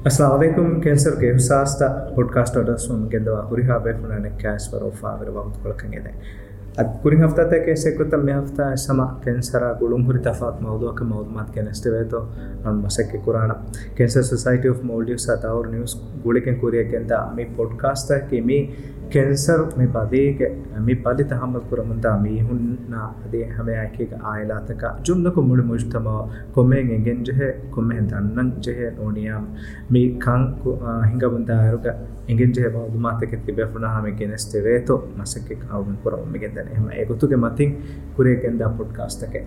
Assalamualaikum cancer ke husasta podcast orders um gendwa kuriha befuna ne cash for of aver wam kolkan eden ad kurin hafta ta ke sekut me hafta sama cancer a gulum huri tafat mawdu ka mawdumat ke neste veto an masak ke kurana cancer society of maldives at our news guliken kuriya kenda mi podcast ta ke mi කෙන්සර් මේ පදේක මේ පදි තහම්මල් කුරමුන්දා මීහුන්නා අදේ හැම එකක ආයලාතක ජුම්නක මුළු මුජ්තම කොමෙන් එගෙන් ජෙහ කොමෙන් දන්නන් ජෙහ ඕනියම්. මේ කං හිඟබුන්දා අරුක එගෙන් ජෙහ බවුමාතක තිබෙපුනා හැම කෙනස් තෙවේතෝ මසකේ කවුම කුරමුම් මෙගෙන් දැන එහෙම. ඒගොතුගේ මතින් කුරේකෙන් දා පොඩ්කාස්ට් එකේ.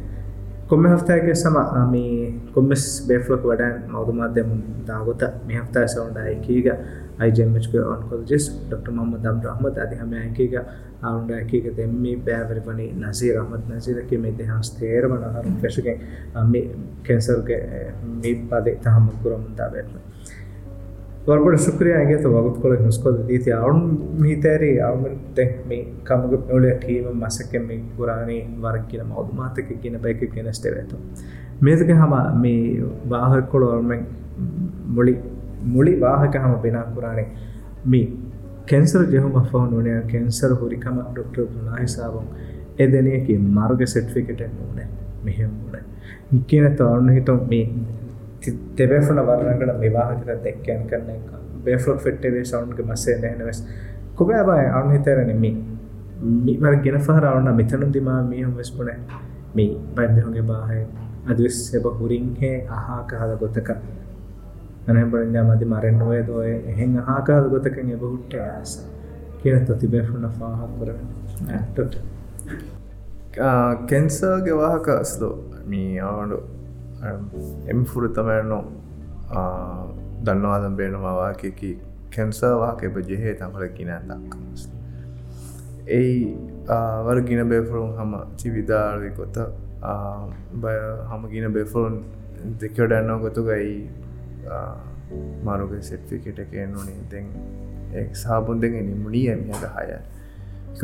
කොම හස්ථායක සම මේ කොම්මස් බේෆලොක් වඩන් මෞදුමාධ්‍යම දාගොත මේ හස්ථා සවන්ඩායකීග අයිජමක ඔන්කොජෙස් ඩොක්. මම්මදම් රහමත් අධිහමයකීග අවුන්ඩායකීග දෙම්මි බෑවරිපනි නසී රහමත් නසිරක මේ දෙහස් තේරමනහරු ෆැසුකෙන් මේ කෙන්සර්ගේ මේ පදේ තහම කුරමුන්දා බේල. ಗೌರ್ಮೆಂಟ್ ಸಕ್ರಿಯ ಹಂಗೆ ತಗೋದ್ಕೊಳಕ್ಕೆ ಮುಸ್ಕೋದ ರೀತಿ ಅವ್ನ ಮೀತಾರಿ ಅವನ ಮೀ ಕಮಗ ನೋಳೆ ಟೀಮ್ ಮಸಕ್ಕೆ ಮೀ ಪುರಾಣಿ ವರಕ್ಕಿನ ಮೌದು ಮಾತಕ್ಕಿನ ಬೈಕಿನ ಅಷ್ಟೇ ಆಯಿತು ಮೇದಕ್ಕೆ ಹಮ ಮೀ ವಾಹಕಗಳು ಅವ್ರ ಮುಳಿ ಮುಳಿ ವಾಹಕ ಹಮ ಬಿನಾ ಕುರಾಣಿ ಮೀ ಕ್ಯಾನ್ಸರ್ ಜೆಹುಮ ಫೋನ್ ನೋಣೆ ಕ್ಯಾನ್ಸರ್ ಹುರಿಕಮ ಡಾಕ್ಟರ್ ಬುನಾಹಿ ಸಾಬಂ ಎದೆನೆಯಕ್ಕೆ ಮಾರ್ಗ ಸರ್ಟಿಫಿಕೇಟ್ ನೋಣೆ ಮಿಹೆ ಮೂಡೆ ಇಕ್ಕಿನ ತವಣ್ಣ ಹಿತಂ ಮೀ දෙවැෆුන වරණගල විවාහකත දැක්කයන් කරන එක. බේෆලොක් ෆෙට්ටේ සවුන්ගේ මස්සේ නැහෙනවස් කොබෑබයි අනුන් හිතරෙන මේ මීවර ගෙන පහරවන්න මෙතනුන් දිමා මීහුම් වෙස් පුනේ. මේ බයිබිහුගේ බාහය. අදවිස් සෙබ හුරින් හේ අහාක හද ගොතක. අනහෙබරින් යාමදි මරෙන් නොවේ දෝය එහෙන් අහාක හද ගොතකෙන් එබ හුට්ට ආස. කියලා තොති බේෆුන ෆාහ කරන ඇට්ටොට කෙන්සර්ගේ වාහක අස්ලෝ. මේ ආඩෝ බේනවා වාකයකි කැන්සර් වාක එබ ජෙහේ තමල ගින දක්කමස් ඒ වර ගින බේෆරුම් හම චිවිදාරි කොත බය හම ගින බේෆරුන් දෙකඩන්න ගොතුගයි මාරුග සෙට්ෆිකට කියනුනේ දෙන් එක් සාබුන්දෙන් නිමුණී ඇමියට හය.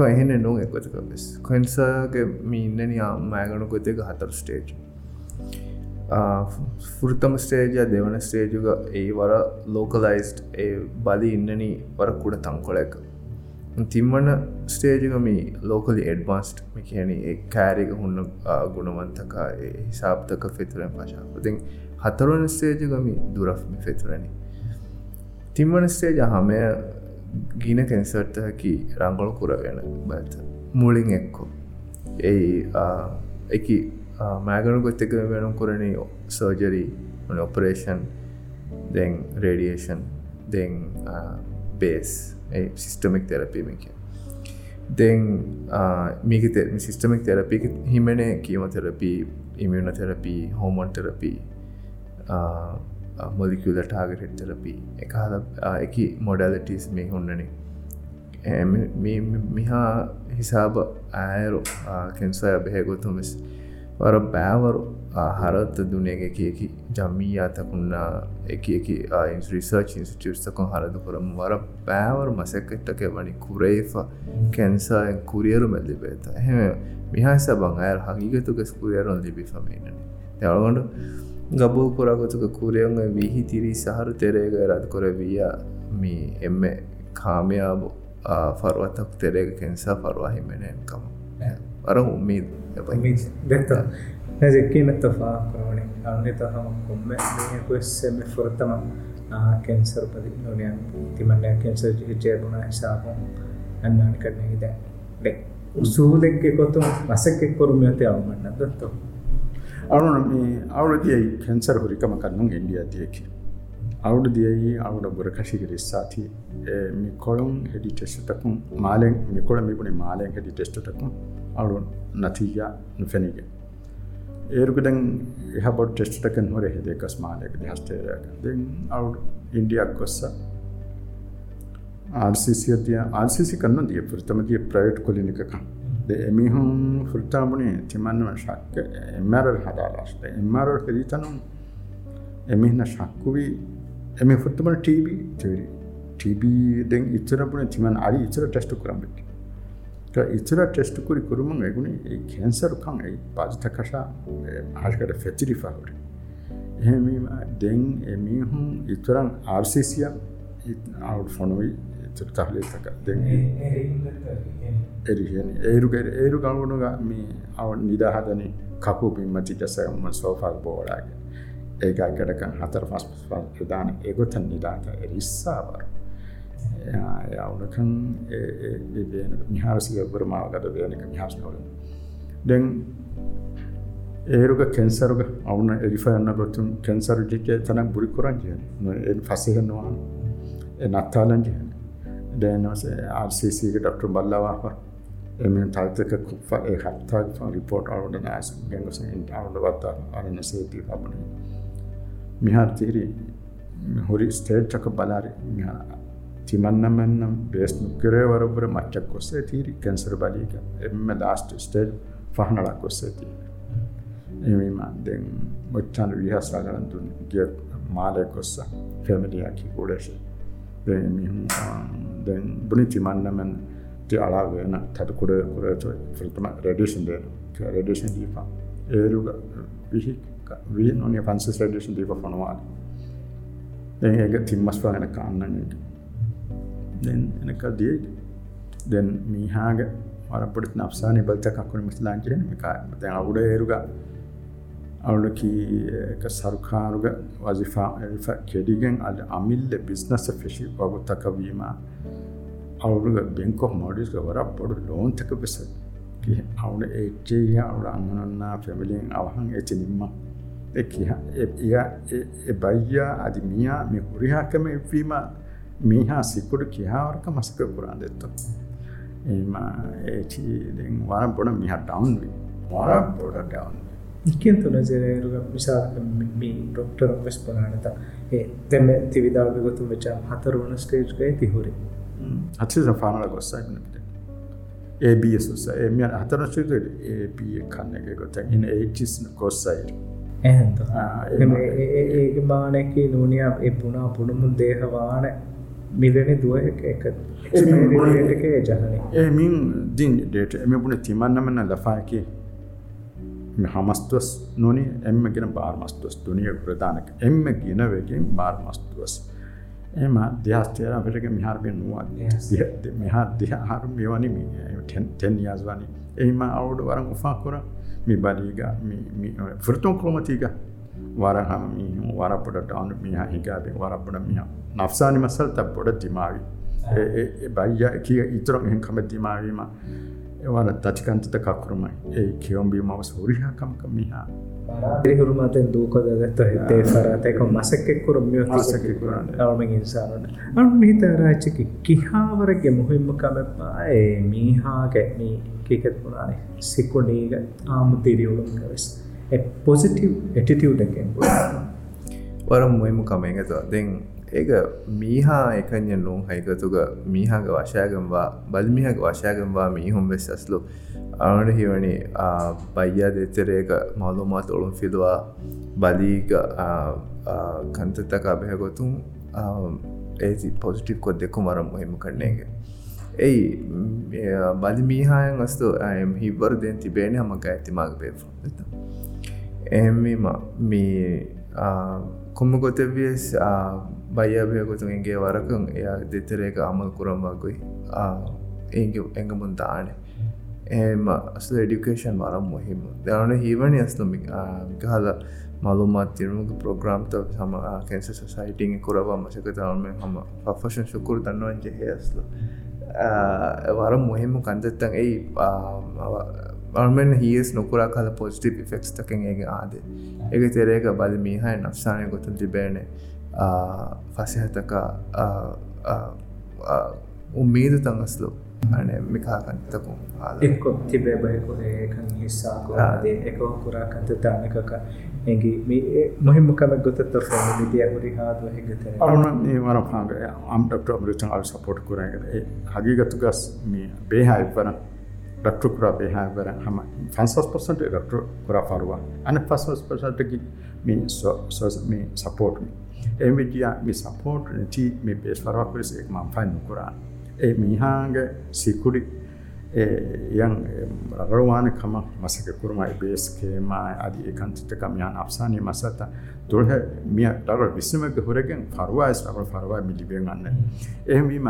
එහෙන නො එකොතක බෙස් කොන්සගේ මීන්නන මෑගනු ගොතක හතර ස්ටේජ් ෘතම ස්ටේජ දෙවන ස්ටේජුග ඒ වර ලෝකලයිස්ට් ඒ බලි ඉන්නනී වර කුඩ තංකොලැක තිම්මන ස්ටේජගමි ලෝකලි එඩ්වාන්ස්ට් කියන ඒ කෑරික හුන්න ගුණවන්තකා හිසාප්තක ෆෙතුරෙන් පශාපතින් හතරුවන ස්ටේජගමි දුරෆ්මි ෆෙතුරණි තිම්මන ස්ටේජ හමය ගීන කෙන්සර්ටහකි රංගොල කුරගෙන බඇත මුලින් එක්කෝ ඒ එක මෑගනු ගොත්තක වෙනම් කරන සර්ජරී ඔපරේෂන් දෙන් රේඩියේෂන් දෙන් බේස් සිිස්ටමික් තෙරපීමක දෙන් මේක සිිස්ටමික් තෙරපි හිමන කියීමතෙරපී ඉමියන තෙරපී හෝමොන් තෙරපී මොලිකුල ටාගටෙට් තෙරපී එක එක මොඩලිටස් මේ හොන්නනේ. මිහා හිසාබ ඇයරු කෙන්සය බෙහෙගොතුමස් වර පෑවරු හරත දුනේගකයකි ජම්මී අතකුන්නා එකකි ආයින්ස් රිසර්ච් ඉන්ස්ටියස්තකො හරදු කරම. වර පෑවරු මසැකට්ටක වනි කුරේෆා කැන්සායෙන් කුරියරු මැල්ලි බේත එහෙම මිහස බං අයල් හගිගතුක ස්කුරියරුන් ලිබි ෆමේනන තවගොඩු ගබූ කොරගතුක කුරියුන් විහි තිරී සහරු තෙරේග රත් කොර වීයා. මේ එම කාමයාබ ෆරුවතක් තෙරේග කෙන්සා පරවාහිමෙනයන්කම ඇ අර උම්මීද. දැක්කීම اتفاقوني أرنيتهم كم من كويس مفرطة කැන්සර් පදිනොනයන් තිමන්න කැන්සර් ජයපුුණ හිසාපුම් අන්නාන කරනහිද ඩෙක් උසූදෙක් කොතුම් මසක්කෙක් කොරුමයත අවමන්න දොත්තු. අවුන අවුරදියයි කැන්සර් හුරිකම කරන්නුම් ඉන්ඩියතියකි අවුඩු දියයි අවුඩ බුරකශිගරිස්සාති මිකොළුම් හෙඩි ටෙස්ටටකුම් මාලෙන් මිකොළ මිබුණේ මාලෙන් හෙඩි ටෙස්ටටකුම් ತಕ್ಕಂ ಮಾಲೆಂ ಮಿ ಕೊಳ ಮಿ ಬುನಿ ಮಾಲೆಂ ಹೆಡಿ ಟೆಸ್ಟ್ ತಕ್ಕಂ ಅವಳು ನತಿಯ ನುಫೆನಿಗೆ ඒරුකටන් එහබොට ටෙස්ටකන් හොර හෙදෙකස් මාලයක හස්ටේරයක දෙන් අවු ඉන්ඩියක් කොස්ස ආර්සිසිතිය ආර්සිසි කන්න දිය පුෘතමතිය ප්‍රයිට් කොලිනිකක එමිහුම් ෆෘතාමනේ තිමන්නව ශක්ක එමරර් හදාලාස්ට එමරර් හෙරිතනම් එමිහන ශක්කුවී එම ෆෘත්තමන ටීබී තේරි ටීබී දෙන් ඉච්චරපුන තිමන් අරි ඉචර ටෙස්ටු කරම්බෙටි ඉතර ටෙස්ට් කුරි කුරුමන් එගුණි ඒ කැන්සර් කන් ඒ පාජිත කෂා ආශකට ෆෙචිරි ෆාවරි එහෙම දෙන් එමිහුන් ඉතරන් ආර්සිසිය අවුට් ෆොනුයි ඉතර තහලේතක දෙන් එරිහෙන ඒරුග ඒරු ගංගුණුග මේ අව නිදාහදන කපු පින්මති ජසයම සෝෆල් බෝඩාගේ ඒකයිකටකන් හතර පස් පස් ප්‍රධාන ඒගොතන් නිදාත එරිස්සාවර යවුනකන් මිහාසික බරමාවගත වේනක මිහාස් නොල දැන් ඒරුග කෙන්සරුග අවුන එරිෆයන්න ගොතුන් කෙන්සරු ජිකේ තන බුරි කුරන්ජය එන් ෆසිහෙන්නවා නත්තාලන්ජයන දැනවස ආර්සිසික ඩක්ටර් බල්ලවාහ එමෙන් තල්තක කුප්ප ඒ හත්තාක් රිපෝට් අවුඩ නෑස ගැඟස අවුඩ වත්තා අරන්න සේති පබන මිහාර තිරි හොරි ස්ටේට්චක බලාරි මිහා තිමන්නමන්නම් බේස් නුකරේ වරබර මච්චක් කොස්සේ තීරි කැන්සර් බලීක එම ලාස්ට ස්ටේට් පහනලක් කොස්සේ තීරි. එමම දෙන් මොච්චන් රිහස්සා කරන්තුන් ගිය මාලය කොස්ස ෆැමිලියකි ගොඩශ දැන් බුණි තිමන්නමන් ති අලා වෙන තට කුඩ කුරච ෆිල්ටම රඩිෂන් දෙන රඩිෂන් දීපා ඒරුග විහි වී නොනිය ෆන්සස් රඩිෂන් දීප ෆනවාල. දැන් ඒක තිම්මස් පාගෙන කාන්නන්නේ දැන් එනක දී දැන් මීහාග වරපොඩි නෆ්සානි බල්ත කකුණ මිස්ලාංචරෙන් මිකා දැන් අවුඩ ඒරුග අවුලකි සරුකාරුග වසිෆා එරිෆ කෙඩිගෙන් අද අමිල්ල බිස්නස ෆිෂි වගුත්තකවීම අවුරුග බෙන්කො මොඩිස්ක වර පොඩු ලෝන්තක බෙස අවුල ඒච්චේ අවුල අංගනන්නා ෆැමිලියෙන් අවහන් එච නිම්ම. එකිහ එ බයියා අදි මියා මෙ හුරිහාකම එවීම මීහා සිකුඩු කියාවරක මස්ක පුරාන් දෙත්ත. එම ඒචි වර පොඩ මිහ ඩවන්් වර පොඩ ඩවන්් ඉක්කෙන්තුන ජෙරේරුග විශාලක මේ ඩොක්ටර් වෙස් පනානත ඒ දෙම තිවිදාල් ගොතුම් වෙච්චා හතරුවන ස්ටේජ්ගේ තිහුරේ. හත්සේ සෆානල ගොස්සයිනට ඒබස් එම හතර ශ්‍රේද ඒප කන්න එක ගොත ඉන්න ඒචිස් කොස්සයිට ඇහන්ත ඒ මානැක නූනිය ඒ පුුණා පුුණුමුන් දේහවාන මිලෙන දුව එක එක ඒමින් දින් ඩේට එම පුුණ තිමන්නමන්න ලෆායකි හමස්තුවස් නොනි එම්ම ගෙන බාර්මස්තුවස්. දුනිය ප්‍රධානක. එම්ම ගෙනවගෙන් බාර්මස්තුවස්. එම දෙහස්තේර අපිටක මිහාර්බෙන් නුවන් මිහා දෙහ හරු මෙවනි තෙන් යාස්වනි එහිම අවුඩ වරන් උෆා කොර. මි බලීග ෆෘතුන් කොමතිග வரகம் மீயும் வரப்படட்டான்னு மியா හිකාබේ වරපඩ මියා නෆ්සානි මසල් තබ්බොඩ දිමාවි. ඒ බයියා කිය ඉතරම් එහෙන් කම දිමාවීම. එවන තචිකන්තත කකුරුමයි. ඒ කියොම්බී මව සූරිහා කම කමිහා ඉරිහුරු මතෙන් දූකදගත්ත හිතේ සරතක මසකෙක්කුරු මිය මසකෙක්කුරු අවමෙන් ඉන්සානන අනු මිත රාචික කිහාවරගේ මුහිම්ම කම පායේ මීහාගේ මී කිකත් පුරානේ සිකුණීග ආමුතිරියුලම් කරස් පොසිටව් ඇටිටියඩගෙන් වරම්මුයමු කමේගතුවා දෙන් ඒක මීහා එකය නුම් හයිකතුග මීහාග වශයගම්වා බල්මිහක වශයගම්වා මීහුම් වෙස්සස්ලු. අනුට හිවනි පයියා දෙච්චරේක මවලුමාත් ඔළුම් ෆිදවා බලීග කන්තතක අභයගොතුන් ඒ පොසිටික් කොත් දෙකු මරම් හෙම කරන්නේගේ ඒයි බලි මීහායන් අස්තු ඇම් හිබර දෙන් තිබේන හමක ඇතිමාග බේ ත එහම මේ කොම්ම ගොතවියස් බයියාභයගොතුන්ගේ වරකන් එයා දෙතරේක අමල් කුරම්වාගොයි ඒගේ එඟමුන් දානේ එම අස්ල එඩිකේෂන් වරම් මුහිම. දවන හිවනි අස්තු මිකහල මලුමත් තිරමුග ප්‍රෝග්‍රම්ත සම කැන්ස සයිටිං කුරවා මසකතාවම හම පෆෂන් ශුකුර දන්නවන්ජ හයස්ල වරම් මුහෙම කන්දත්තන් එයි අර්මෙන් හිස් නොකුරා කල පොස්ටිප ෆෙක්ස් තකෙන්ගේ ආද එක තෙරේක බද මීහයි නක්ෂානය ගොතුන් තිබේනෙ පසිහතක උම්මීද තඟස්ලු අනේ මිකාකන්තකුම් එක්කො තිබේ බයකු ඒකන් හිස්සාකුරාදේ එකෝ කුරාකන්ත තානකක එගේ මේ මොහිමකම ගොතත ෆෝම මිදිය හුරි හාද හෙගතර අරුණ මේ වරපාග අම්ට ප්‍රොබ්‍රිටන් අල් සපෝට් කුරාගෙන ඒ හගීගතු ගස් මේ බේහයි වරන් රට්ටුකුරා බෙහාවර හම පන්සස්පසට රට්ටු කුරා පරවා අන පසස් පසටකි මේ සපෝට්ම එමජිය මේ සපෝට් නති මේ පේස් පරවාකරෙස එක් මං පයින් නුකුරාන් ඒ මිහාග සිකුඩි යන් රරවානකම මසක කුරුමයි බේස්කේමයි අධි ඒකන්තිටකම යන් අපසානය මසත තුළහ මිය රර විසමක හුරගෙන් පරවායිස් රර පරවා මිලිබෙන් අන්න. එහෙමීම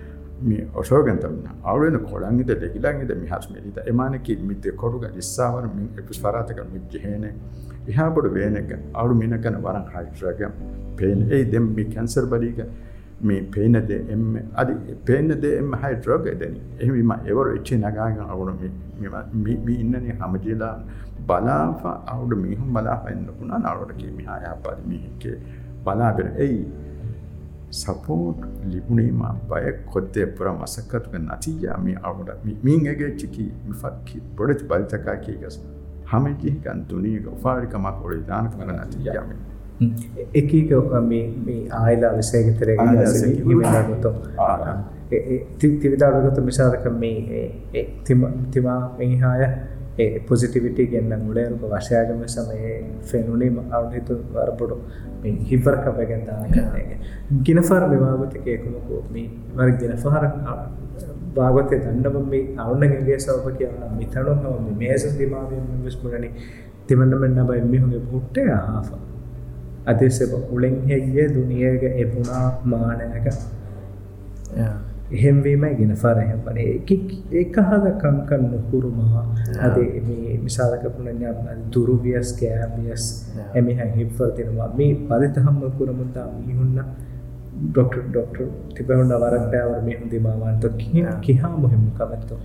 මේ ඔසෝගන්තමන අවුලන කොළන්ගිද දෙගිලන්ගිද මිහස්මිලිත එමානකි මිත කොඩුග ඉස්සාවර මින් එපිස්වරාතක මිච්ජහේන ඉහාබොඩ වේනක අවුරු මිනකන වරන් හයිටරක පේන. ඒ දෙම් මි කැන්සර් බරීක මේ පේනද එම අධි පේනද එම හයිටරෝග දැන එහවිම එවර එච්චි නගාග අවුරු ඉන්නන හමජලා බලාපා අවුඩු මිහුම් බලාපන්න පුුණා නවරගේ මිහායා පරිමිහිකේ බලාපෙන එයි සපෝට් ලිබුණීම බය කොද්දේ පුර මසක්කතුක නතියාමි අවුඩ මීන්ගේ චිකි මිෆත්කි බොඩෙත් බල්තකා කීගස් හමජිහිකන් තුනීක උපාරිකමක් ඔොඩි දානකඟ නතියාමි එකීක ආයිලා විසේගතරය හිමගොතො තිවිදාඩගත මිසාදක මේ තිමා මිහාය ඒ පොසිටිවිටි ගෙන්න්න මුඩයරුක වශයාගම සමයේ ෆෙනුනීම අවුහිතු වරපොඩු මේ හිපර කපගෙන් දාන කරනයගේ ගිනෆර් විවාගතකයකුමකු මේ වරක් ගෙනෆහර භාගතය දන්නම මේ අවුන්නගගේ සවප කියන්න මිතනුම මේස දිමාවම විස්පුරණ තිමන්න මෙන්න බයි මිහුගේ පුට්ටේ ආහා අතිසබ උලෙන් හෙගේ දුනියක එපුුණා මානයක. යා. එහෙම්වීම ගෙන ෆරහෙම්. වනේ එක හද කංකන් නොකුරුමා අද මේ මිසාලක පුුණඥා දුරුවියස් කෑමියස් එමිහ හිප්වර් තිනවා මේ පදිත හම්ම කුරමුන්තා මිහුන්න ඩොක්ටර් ඩොක්ටර් තිබවුන්න වරක්ටෑවර මේ හුදිමාවන්ත කිහා මුහෙම කමැත්තු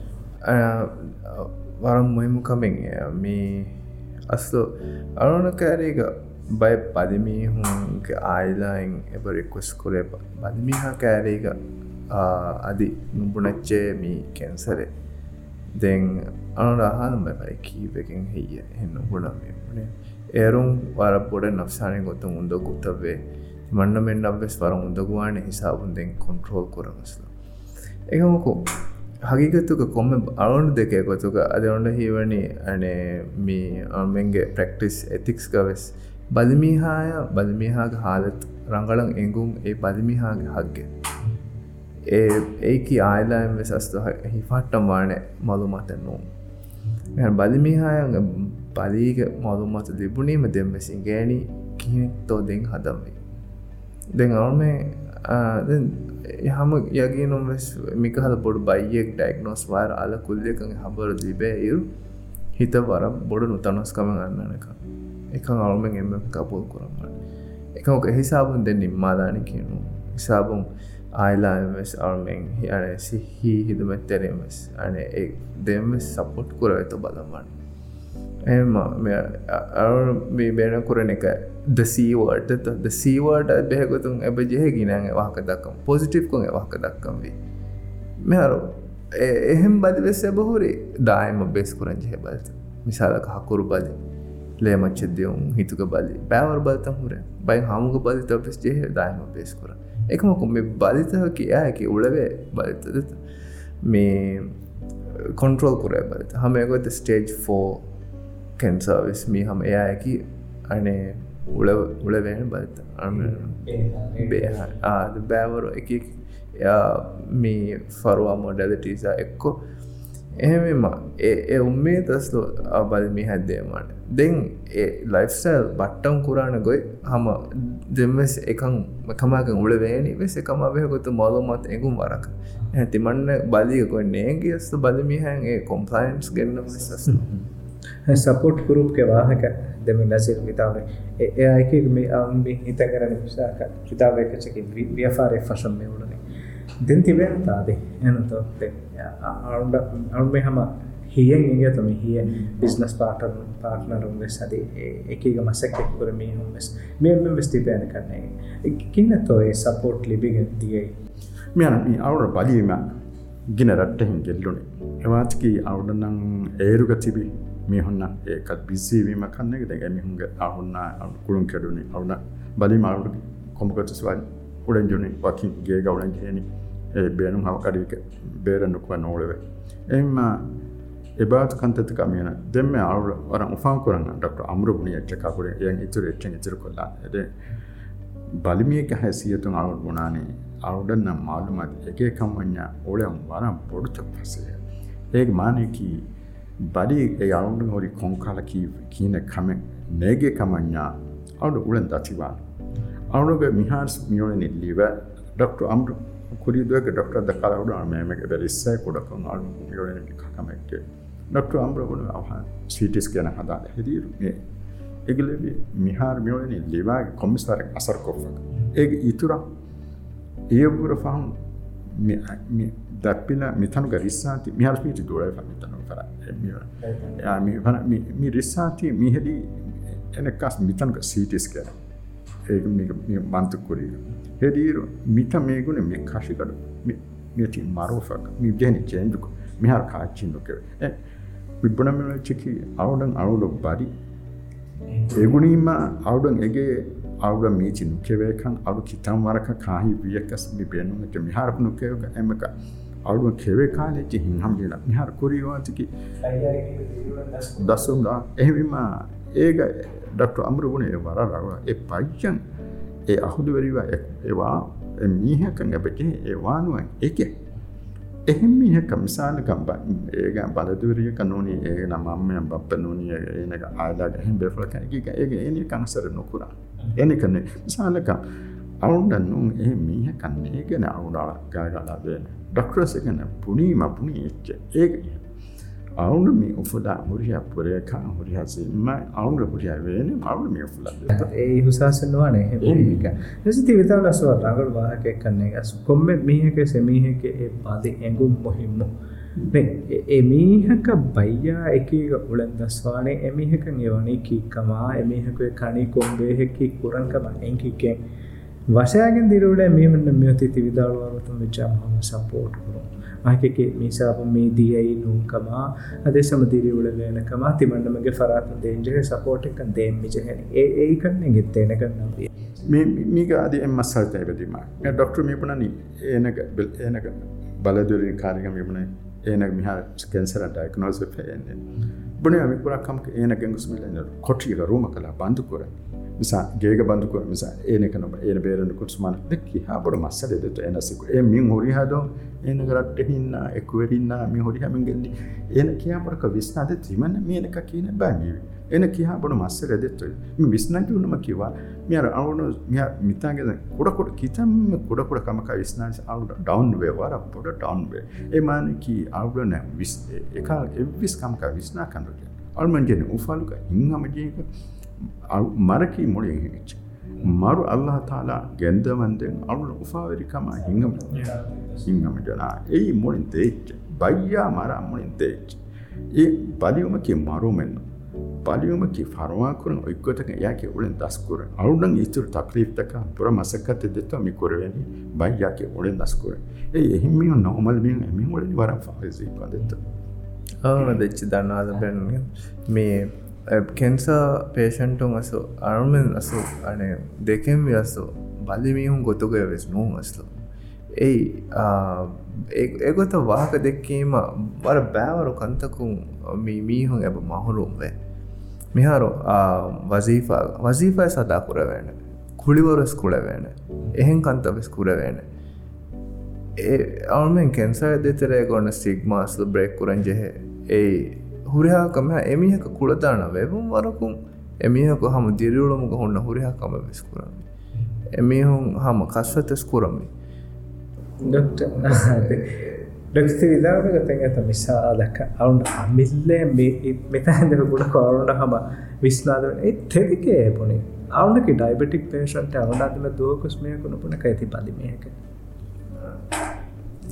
වරම් මුහිමුකමෙන් මේ අස්තු අරුණ කෑරේක බය පදිමීහුන්ගේ ආයිලායින් එබ රික්වස් කොරේ. බදිමිහා කෑරේක అది නුඹුණච්චේ මී කැන්සරේ. දෙන් අනුරහනම් බයි කීවකින් හිය එන්න ගුණමනේ ඒරුම් වර පොඩ නක්ෂානය ගොත උන්ද ගුත්තවේ මන්න මෙන්න අබෙස් වර උන්දගවාන හිසාබුන්දෙන් කොන්ට්‍රෝල් කොරමස්ල එකමකු හගිගතුක කොම අරුණු දෙකේ කොතුක අදවොන්ඩ හිවනි අනේ මී අමෙන්ගේ ප්‍රක්ටිස් එතික්ස් ගවෙස්. බදමිහාය බදමිහාගේ හාලත් රංගලන් එංගුම් ඒ බදමිහාගේ හක්ගේ ඒකි ආයිලාම් වෙසස්තු හිෆට්ටම් වානේ මළුමතන්නු බලිමිහාය පලීග මළුමත තිබුණීම දෙම්මසින් ගෑනි කියනෙක් තෝ දෙෙන් හදම්වේ. දෙ අවුමේ හම යගේ නොම මික හද බොඩු බයියෙක් ඩයික්නෝස් වාර අල කුල්ලකගේ හබර දිබේ ඉරු. හිත වර බොඩු නුතනස්කම ගන්නනක එක අවුමෙන් එම කපුල් කරන්න. එකක හිසාබුන් දෙ නිම්මාදාන කියනු. හිසාබුම් ආයිලාමස් අවමෙන් අන සිහි හිදුමැත්තරෙමස් අන දෙමස් සපොට් කර ඇත බලමන්න එම මේ බේන කරන එක දසීවට දසීවට බැහකොතුන් ඇබ ජෙහගිනන් වාක දක්කම්. පොසිටිප්කොන් වාක දක්කම් වී මෙහරු එහෙම බදිවෙස්ස බහුරේ දායම බෙස් කරන් ජෙහ බලත. මිසාලක හකුරු බලි ලේමච්චදයවුම් හිතුක බලි බෑවර බලතම් හුර බයි හමුක බලි තපස් ජෙහ දායම බෙස් කරන්න එකමකු මේ බලිතහ කියායකි උලවේ බලිතද මේ කොන්ට්‍රෝල් කරය බලිත හමයකොත ස්ටේජ් ෆෝ කැන්සර්විස් මී හම එයායකි අනේ උල උලවෙන බලිත බෑවරු එක මේ ෆරවා මොඩලිටීසා එක්කෝ එහෙමම ඒ උම්මේ තස්ලු බලමි හැද්දේමට දෙන් ඒ ලයිෆ්ස්ටල් බට්ටම් කුරාණ ගොයි හම දෙමස් එකන් කමක උල වේනි වෙස එකම වයකොතු මොලොමත් එගුම් වරක් ඇතිමන්න බලියකොන්නේ ගියස්තු බලමිහැන් ඒ කොම්පලයින්ස් ගන්න සපෝට් ගරුප්ක වාහක දෙම නසිල් විතාව ඒයක මේ අවුන් හිත කරන විසාක විතාවකචක ව්‍යාපාරය ෆශම් මේ උඩනේ දෙන් තිබෙන තාදේ එනතොත්තේ අවුන් මේ හම හියෙන් ඉගතම හිය බිස්නස් පාටර් පාට්නරුම් වෙස් අද එකක මසැක්ෙක් කර මේ හුම් වෙස් මෙම වෙස් තිබෑන කරන්නේ කින්නතෝ ඒ සපෝට් ලිබිගෙන් දියයි. මෙයන මේ අවුර බලීම ගෙන රට්ටහින් ගෙල්ලුනේ එවාත්කි අවුඩනං ඒරුග තිබි මිහුන්න ඒකත් බිසිවීම කන්න එක දැග මිහුන්ග අහුන්න කුළුන් කෙඩුණේ අවුන බලීම අවුඩ කොමකතුස්වන් උඩන්ජුනි වකින් ගේ ගවලන් හෙනි ඒ බේනුම් හවකරීක බේරනුකුව නෝලව එම එබාත් කන්තත කමියන දෙම අවුර වර උපාන් කරන්න ඩක්ට අමරපුුණ එච්ච කකුර යන් ඉතුර එච්ච ඉතුර කොල්ලා එද බලිමියක හැසියතුන් අවුත් ගුණානේ අවුඩන්න මාළුමත් එකේ කම්වඥා ඕලයම් වරම් පොඩුත පසේ ඒක මානයකී බඩි ඒ අවුඩු හොරි කොංකාලකී කියන කම නේගේ කමඥා අවුඩු උලන් දතිවාන අවුඩුග මිහාර්ස් මියෝන නිල්ලිව ඩක්ට අම්රු ಕುರಿದುವಾಗ ಡಾಕ್ಟರ್ ಅದ ಕಾಲ ಹುಡು ಮೇಮೆಗೆ ಬೆರಿಸ್ಸೆ ಕೊಡಕ್ಕೆ ನಾಳು ಏಳನೇ ಕಮೆಕ್ಕೆ ಡಾಕ್ಟರ್ ಅಮ್ರಗುಣ ಅವ ಸಿ ಟಿ ಸ್ಕ್ಯಾನ್ ಹದಾದ ಹಿರಿಯರು ಮೇ ಎಗಲೆವಿ ಮಿಹಾರ್ ಮಿಯೋಳನಿ ಲಿವಾಗಿ ಕೊಮ್ಮಿಸಾರ ಅಸರ್ ಕೊಫಕ್ ಏಗ ಇತುರ ಏಬುರ ಫಹಂ ಮಿ ಮಿ ದಪ್ಪಿನ ಮಿಥನುಗ ರಿಸ್ಸಾತಿ ಮಿಹಾರ್ ಸ್ಪೀಚ್ ದೂರ ಫ ಮಿಥನು ಫರ ಮಿಯೋಳ ಯಾ ಮಿ mantukuri. Hediro, mita megune me kashikaru, meti marofaka, mi jeni chenduko, mi har kachindu keve. Eh, විබ්බන මෙල චිකි අවුඩන් අවුඩු බරි. ඒගුණීම අවුඩන් එගේ අවුඩ මීචි නුකෙවේකන් අඩු කිතම් වරක කාහි වියකස් මිබේනුනක මිහාරප නුකේවක එමක. අවුඩුව කෙවේ කාලෙච්චි හිංහම් කියලා. මිහාර කුරියෝතිකි දසුම්දා එහෙමම ඒක ඩක්ට අම්රුගුණේ වර රව එ පච්චන් ඒ අහුදුවරිවා ඒවා මීහකන් ඇබටේ ඒවානුවන් එක එහෙම මිහක මිසාලකම් ඒක බලදුවරිය කනෝනි ඒ නමම්මය බප්ප නෝනිය ඒනක ආදාග හිම් බෙෆලක එක ඒක ඒනි කංසර නොකුරා. එනකන්නේ මිසාලකම් අවුන්ඩන්නුන් ඒ මීහ කන්නේ ගැන අවුඩාල ගාගලා දෙන ඩක්ටරස ගැන පුනීම පුනී එච්ච ඒක අවුන්ඩ මේ උපදා හුරිය පුරයකා හුරිහසිම අවුන්ඩ හුරිය වේන අවුන්ඩ මේ උපුල ඒ හුසාසන්නවානේ ඒක එසිති විතාලස්ව රඟල් වාහකයක් කන්නේ ගස් කොම්ම මීහක සෙමීහක ඒ පාදි ඇඟුම් මොහිම්ම ඒ මීහක බයියා එක උළන්දස්වානේ එමිහකන් එවනේ කීකමා. එමිහක කණි කොම්බේහෙකි කුරන්කම එංකිකෙන් වශයාගෙන් දිරුවඩ මේමන්න මෙයති තිවිදාළුවරුතුන් විචාම සපෝට් කරු ಆಕೆಗೆ ಮೀಸಾಪ ಮೇದಿಯೈ ನೂಂಕಮ ಅದೇ ಸಮದಿರಿ ಉಳವೇನಕಮ ತಿಮಣ್ಣಮಗೆ ಫರಾತ್ ದೇಂಜೆ ಸಪೋರ್ಟ್ ಕನ್ ದೇಮ್ ಮಿಜೆಹನಿ ಏ ಏ ಕನ್ನೆ ಗೆತ್ತೇನೆ ಕನ್ನ මේ මීක අද එම මස්සල්තය බදීම ඩොක්ටර් මිපුණනි ඒනක බෙල් ඒනක බලදුරින් කාරික මිපුණ ඒනක මිහා කැන්සර ඩයගනෝස් පේන්නේ බුණේ අමිකුරක්කම් ඒනක ගුස්මිල කොටියක රූම කලා බන්දු කරන්නේ නිසා ගේග බඳුකර නිසා ඒනක නොබ ඒන බේරෙන්කුත් සුමාන දෙක්කි හාබොඩ මස්සලෙදට එනසිකු ඒ මින් හොරිහාදෝ ඒනක රට්ට හින්න එක්වරින්න මි හොරි හැමින්ගෙල්ලි ඒන කියාපරක විස්නාද තිමන්න මේනක කියන බැගීවි එන කියා බොඩ මස්සර දෙත්තුයි මේ විස්නාට උනම කිවා මෙර අවුණු මෙ මිතාගෙද කොඩකොට කිතම් කොඩකොට කමක විස්නාශ අවුඩ ඩවන් වේ වර පොඩ ටවන් වේ. ඒමානකි අවුඩ නෑ විස් එක එවිස් කමක විස්නා කන්ඩට අල්මන්ජන උෆාලුක ඉංහමජයක மறக்கி முடியுச்சு මරු අල්ලා තාලා ගැන්දමන්දෙන් අරුල උපාවරිකම හිංගම සිංහම ජනා. ඒ මොලින් තේච්ච. බයියා මරා මොලින් තේච්ච. ඒ පලියුමකි මරුමෙන්න පලියුමකි ෆරවා කරන ඔයිකොතක යකි උලෙන් දස්කුර අරුඩන් ඉතුරු තක්ලිෆ්තක පුර මසකත දෙත්වා මිකුරවැනි බයියාකි උලෙන් දස්කුර ඒ එහෙමිය නොමල් මින් එමින් උලෙන් වරම් ෆායිසී පදෙත්ත ආ දෙච්ච දන්නාද බැන්න මේ කෙන්සා පේෂන්ටුන් අසු අරුමෙන් අසු අනේ දෙකෙන් වියස්සු බලිමිහුන් ගොතුගය වෙස් නූ අස්ලු ඒයි ඒගොත වාහක දෙක්කීම වර බෑවරු කන්තකුන් මීමීහුන් ඇබ මහුරුම් වේ මිහාරු වසීෆා වසීෆය සදා කුරවෑන කුළිවරස් කුඩවෑන එහෙන් කන්තවෙස් කුරවෑන ඒ අවුමෙන් කෙන්සාය දෙතරේ ගොන්න සිග්මාස්ලු බ්‍රෙක් කුරන්ජෙහේ ඒ හුරහාකම එමිහක කුලදාන වැබුම් වරකුම් එමිහක හම දිරියුලමුක හොන්න හුරහාකම වෙස්කුරන්න එමිහුන් හම කස්වතෙස් කුරමි. ිදාගතගත මිසාදක අවුන් අමිල්ලේ මෙතැන්දව ගුණ කවරුන්ට හම විස්නාදන තෙරිකේ පුුණේ අවුනක ඩයිබටික් පේෂන්ට අවුනාදල දෝකුස්මයකුණ පුන කයිති පලිමයක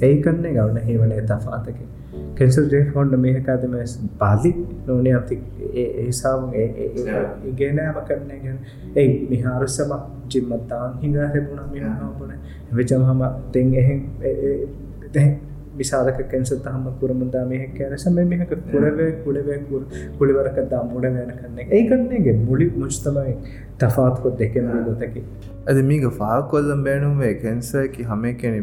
ඒකන්නේ ගවන හිවනේ තපාතකින් කෙන්සල් ඩේ හොන්ඩ මේහකාදම පාලි නොනේ අති ඒසාාවන් ඒගේනෑම කරන්නේ ගැන ඒ මිහාරුසම ජිම්මත්තාන් හිඟ රැබුණ මිහාපන වෙචම හම තෙන් එහෙ මිසාදක කෙන්සත හම කුරමුදා මෙහෙක් කුරවේ කුලවේ කුලිවරක දම්මුඩ වෙන කන්නේ. ඒ කන්නේගේ මුලි මුස්තමයි තෆාත්කොත් දෙකෙන ගොතකි ඇද මීග ෆාකොල්ලම් බෑනුවේ කෙන්සකි හම කෙනෙ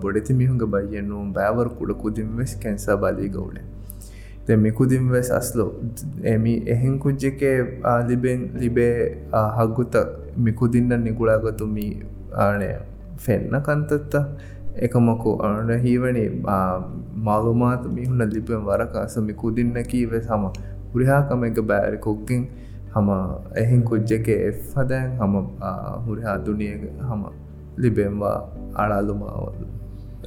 බොඩති මිහුඟ බයියනුම් බෑවර කුඩ කුදින් වෙස් කැන්සා බලී ගවුලේ මිකුදින් වෙස් අස්ලෝ එමි එහෙන් කුජ්ජකේ ලිබෙන් ලිබේ හග්ගුත මිකුදින්න නිකුලාගතුමි ආනය ෆෙන්න කන්තත්ත එකමොකු. අන හීවනි මාළුමාත මිහුණ ලිපෙන් වරකාස මිකුදින්න කීවෙ සම. හුරිහාකම එක බෑරි කොක්ගෙන් හම එහින් කුජ්ජක එෆ් හදෑන් හම හුරිහා දුනියග හම ලිබෙන්වා අඩාලුමාවල්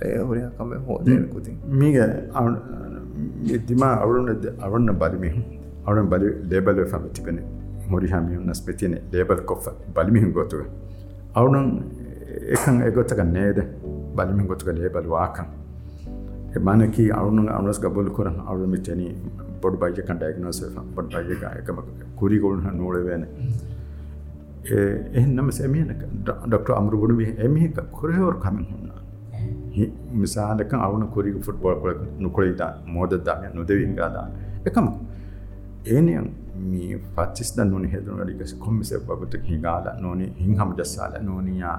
ඒ හුරිහාකම හෝදයකුතින් මීග දිම අවුරුන අවන්න බලිමිහු අවුන් බලි ලේබල් ෆම තිබෙන හොරිහාමිහුන්න ස්පතින ලේබල් කොෆ බලිමිහු ගොතුව. අවුනන් එකන් එගොත්තක නේද බලිමින් ගොතුක ලේබල් වාකන් එමනකි අවුනු අවුනස් ගබොල් කරන් අවුරු මිතනි පොඩ් බයිජකන් ඩයගනෝස පොඩ් බයිජක එකම කුරිගොල්හ නෝලවෙන එහන්නම සැමියනක ඩොක්ට අමරු බුඩු එමික කොරහවර කමින් හුන්නා මිසාලක අවුන කුරිග ෆුට්බෝල් කොල නුකොලයිතා මෝදදාය නොදවින්ගාදා එකම ඒනියන් මේ පච්චිස් දන්නනි හෙදුනඩිකස කොම්මිස බගුත හිගාල නොනි හිංහම ජස්සාල නොනියා.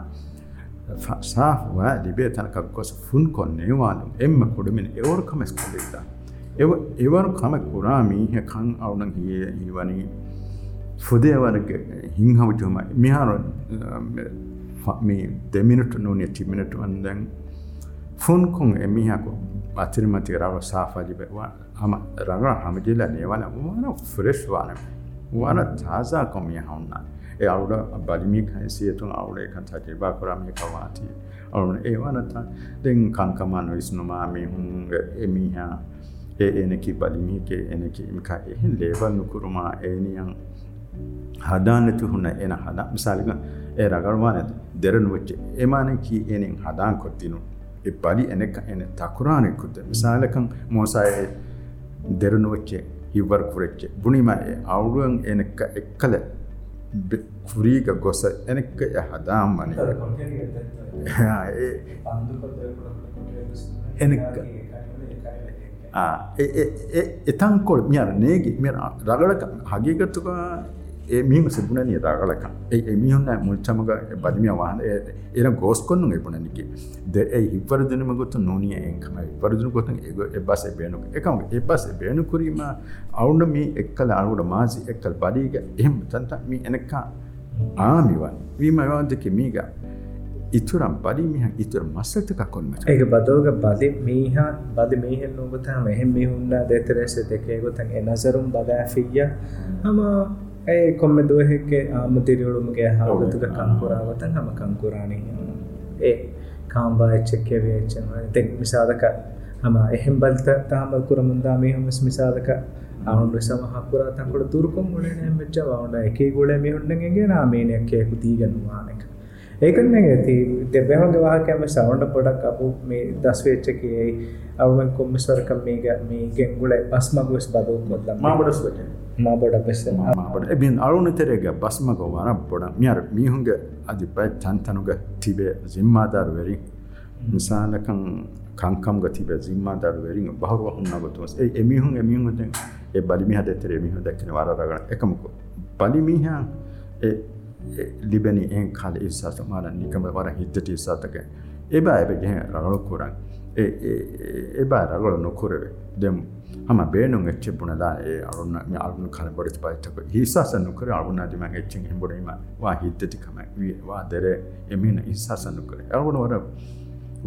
sarfwa libeta kakkos fun konne walum emma kudumin eor kames kudita. Ewa evar kame kurami he kan awnang hi hiwani. Fudewar hingham joma. Miharo um, me de minute no ne 10 minute andan fun kong emiha ko atir mati rawa safa libe wa ama raga hamjila ne wala wala fresh wala wala taza kom ya haunna ena hada misal ga e ragar wana deren wacce e mane ki ene hadan ko tinu e bali ene ka ene takurane kudde misal kan mosa e deren wacce hivar kurecce bunima e auruan ene ka ekkale kuriga gosa enek ya hadam mani enek ah e e e tankol miar negi miar ragalaka hagigatuga e mihun sebunani ragalaka e e mihun na mulchamaga badmiya wahan e era gos konnu e bunani ki de e hivardunu magotu noni en kama hivardunu gotun e e bas e benu ekam e bas e benu kurima awunda mi ekkala awuda mazi ekkal badiga ehm tanta mi enekka ආමිවන්. වීමවාදක මීග ඉතුරම් බඩි මිහ ඉතුර මස්සතක කොන්ම ඒක බදෝග බදි මීහ බදි මීහෙන් නොගතා මෙහෙම මිහුන්නා දෙතරෙස දෙකේ ගොතන් එනසරුම් බදාෆිය හම ඇයි කොම්මෙදුව හෙක්කේ ආමතිරියවුළුමගේ හාගතුක කංකුරාවතන් හම කංකුරාණය ඒ කාම්බා එච්චක්කේ වේච්චම තෙක් මිසාදක හම එහෙම් බල්ත තාමල් කුරමුන්දා මේ හොමස් මිසාදක අවුන්ු සමහපුරා තකට තුරකුම් ගුණන මෙච්ච වුන්ඩ එකේ ගොඩ මිහුන්ඩගේ නාමේනයක්කයකු තීගනවානක ඒකන් මේ ඇති දෙබැහුන්ගේ වාහකෑම සවුන්ඩ පොඩක් අපපු මේ දස්වේච්චකයයි අවුමෙන් කොම්මිස්වරකම් මේක මේ ගෙන්ගුල පස්මගුවස් බදෝ කොල්ල මාමඩස්වට වට මාබොඩ. බෙස මාබට එබින් අරුණතරේග බස්මක වන පොඩ මියර මිහුන්ගේ අධි පයි තන්තනුග තිබේ සිම්මාධාර වෙරි මිසාලකං කංකම්ග තිබේ සිම්මාධාර වෙරින් බහරුව හුන්නගතුවස් ඒ එමිහුන් එමිහුන් ඒ බලිමිහ දෙතර එමිහු දැක්කන වරරගන. එකමකු. බලිමිහා ඒ ලිබැනි එන් කාල ඉස්සාස මාර නිකම වර හිත්තට ඉස්සාතක. ඒබා එබ ගෙහ රගල කුරන් ඒබා රගල නොකුරවේ. දෙම් ama ಬೇಣುಂಗ್ ಹೆಚ್ಚಿ ಪುಣದ ಏ ಅರುಣ ಅರುಣ ಖಾನ ಬಡಿತ ಬಾಯ್ತಕ ಹಿಸಾಸನ್ನು ಕರೆ ಅರುಣಾದಿ ಮಂಗ ಹೆಚ್ಚಿಂಗ್ ಹಿಂಬುಡೈಮ ವಾ ಹಿದ್ದತಿ ಕಮ ವಿ ವಾ ದೆರೆ ಎಮಿನ ಹಿಸಾಸನ್ನು ಕರೆ ಅರುಣ ವರ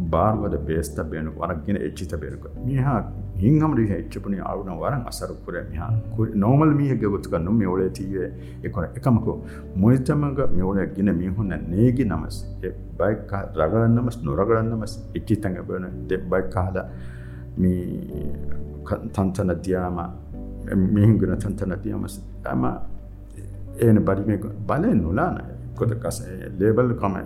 ಬಾರ್ವದ ಬೇಸ್ತ ಬೇಣು ವರಗಿನ ಹೆಚ್ಚಿತ ಬೇಣು ಮಿಹ ಹಿಂಗಮರಿ ಹೆಚ್ಚಿ ಪುಣಿ ಅರುಣ ವರಂ ಅಸರು ಕುರೆ ಮಿಹ ಕುರಿ ನಾರ್ಮಲ್ ಮಿಹಗೆ ಗೊತ್ತುಕ ನುಮ್ಮಿ ಒಳೆ ತೀಯೆ ಏಕೊರ ಏಕಮಕು ಮೊಯ್ತಮಗ ಮಿವಳೆ ಗಿನ ಮಿಹುನ ನೇಗಿ ನಮಸ್ ಎ ಬೈಕ್ ಕಾ ರಗಳನ್ನ ನಮಸ್ ನುರಗಳನ್ನ ನಮಸ್ ಹೆಚ್ಚಿತಂಗ ಬೇಣು ದೆ ಬೈಕ್ ಕಾಲ ಮೀ tantana diama mihinguna tantana diama ama ene bari me balen nulana kodakas label kama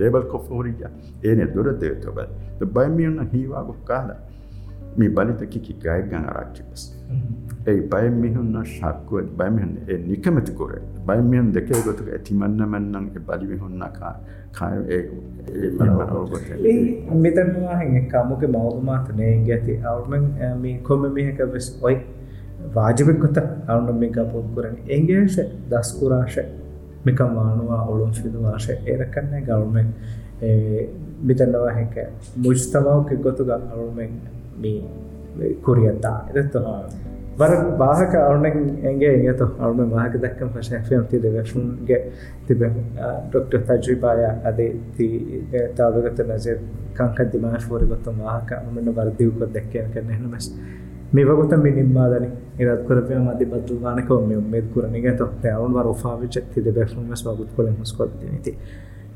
label ko foriya ene durate to ba to bay miuna hiwa go kala mi balita kiki gaigan arakibas ඒ බයමිහුන්න ශක්කුව බයමිහන් ඒ නිකමති කොර බයමිහන් දෙකේ ගොතක ඇතිමන්න මැන්නම් ඒ බලිමිහුන්නකා මෙතනවාහෙන් එකමුක මවගමාතනය ගැති අවුමන් මේ කොම මෙහක වෙස් ඔයි වාජිපෙක්කොත අවුන මේක පුොත් කරන එංගේෂ දස්කුරාශ මික මානවා ඔලුම් ශිදවාශ ඒරකන්නේ ගවුමෙන් මෙතනවාහැක මුජ්තමාවක ගොතුග අවුමෙන් මේ කොරියතා එදත්තුවා වර වාහක අරුණගේ ඒගත අරුණ වාහක දක්කම් පශයක්යම් ති දෙවක්ෂුන්ගේ තිබ ඩොක්ට තජරිපාය අදේ ති තාවගත නජ කංක දිමාශ වරගොත්තුම් වාහක අමන වරදිවකොත් දැක්කයන් කරන හනමස් මේ වගොත මේ නිර්මාදන ඉරත් කරපය මධි බදු වානකව මෙ මෙත් කරනග තොත් අරුන් වර ාවිච ති දෙවක්ෂුන් වස් වගුත් කොල මුස්කොත් නති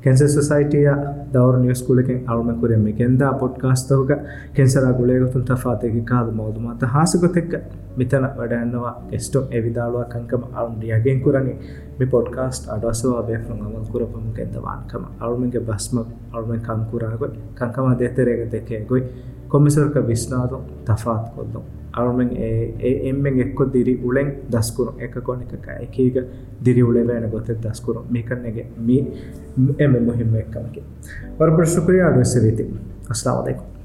ಕೆನ್ಸ ಸೊಸೈಟಿಯ ದವರ ನ್ಯೂಸ್ ಕುಲಕ್ಕೆ ಅಳುಮ ಕುರೆಮ್ಮೆ ಕೆಂದ ಪಾಡ್ಕಾಸ್ಟ್ ಹೋಗ ಕೆನ್ಸರ ಗುಳೆಗೊತ್ತುಂತ ಫಾತೆಗೆ ಕಾದು ಮೌದು ಮಾತ ಹಾಸುಗೊತೆಕ್ಕ ಮಿತನ ವಡನ್ನವ ಎಷ್ಟೋ ಎವಿದಾಳುವ ಕಂಕಮ ಅಳುಂಡಿ ಅಗೇನ್ ಕುರನಿ ಮಿ ಪಾಡ್ಕಾಸ್ಟ್ ಅಡಸವ ಬೇಫಂ ಅಮಲ್ ಕುರಪಂ ಕೆಂದ ವಾನ್ಕಮ ಅಳುಮೆಗೆ ಬಸ್ಮ ಅಳುಮೆ ಕಾಮ್ ಕುರಾಗೊಯ್ ಕಂಕಮ ದೇತೆರೆಗೆ ತೆಕೆ ಗೊಯ್ ಕೊಮ್ಮಿಸರ್ಕ ವಿಸ್ನಾದು ತಫಾತ್ ಕೊಲ್ಲಂ අරුමෙන් ඒ එම්මෙන් එක්කො දිරි උලෙන් දස්කුරු එක කොන එකක එකීග දිරි උලෙවෑන ගොත දස්කුරු. මේකන්නගේ මී එම මුහිම එක්කමකි වරපට සුක්‍රිය අඩුවස්ස වෙති අස්ලාවදයිකු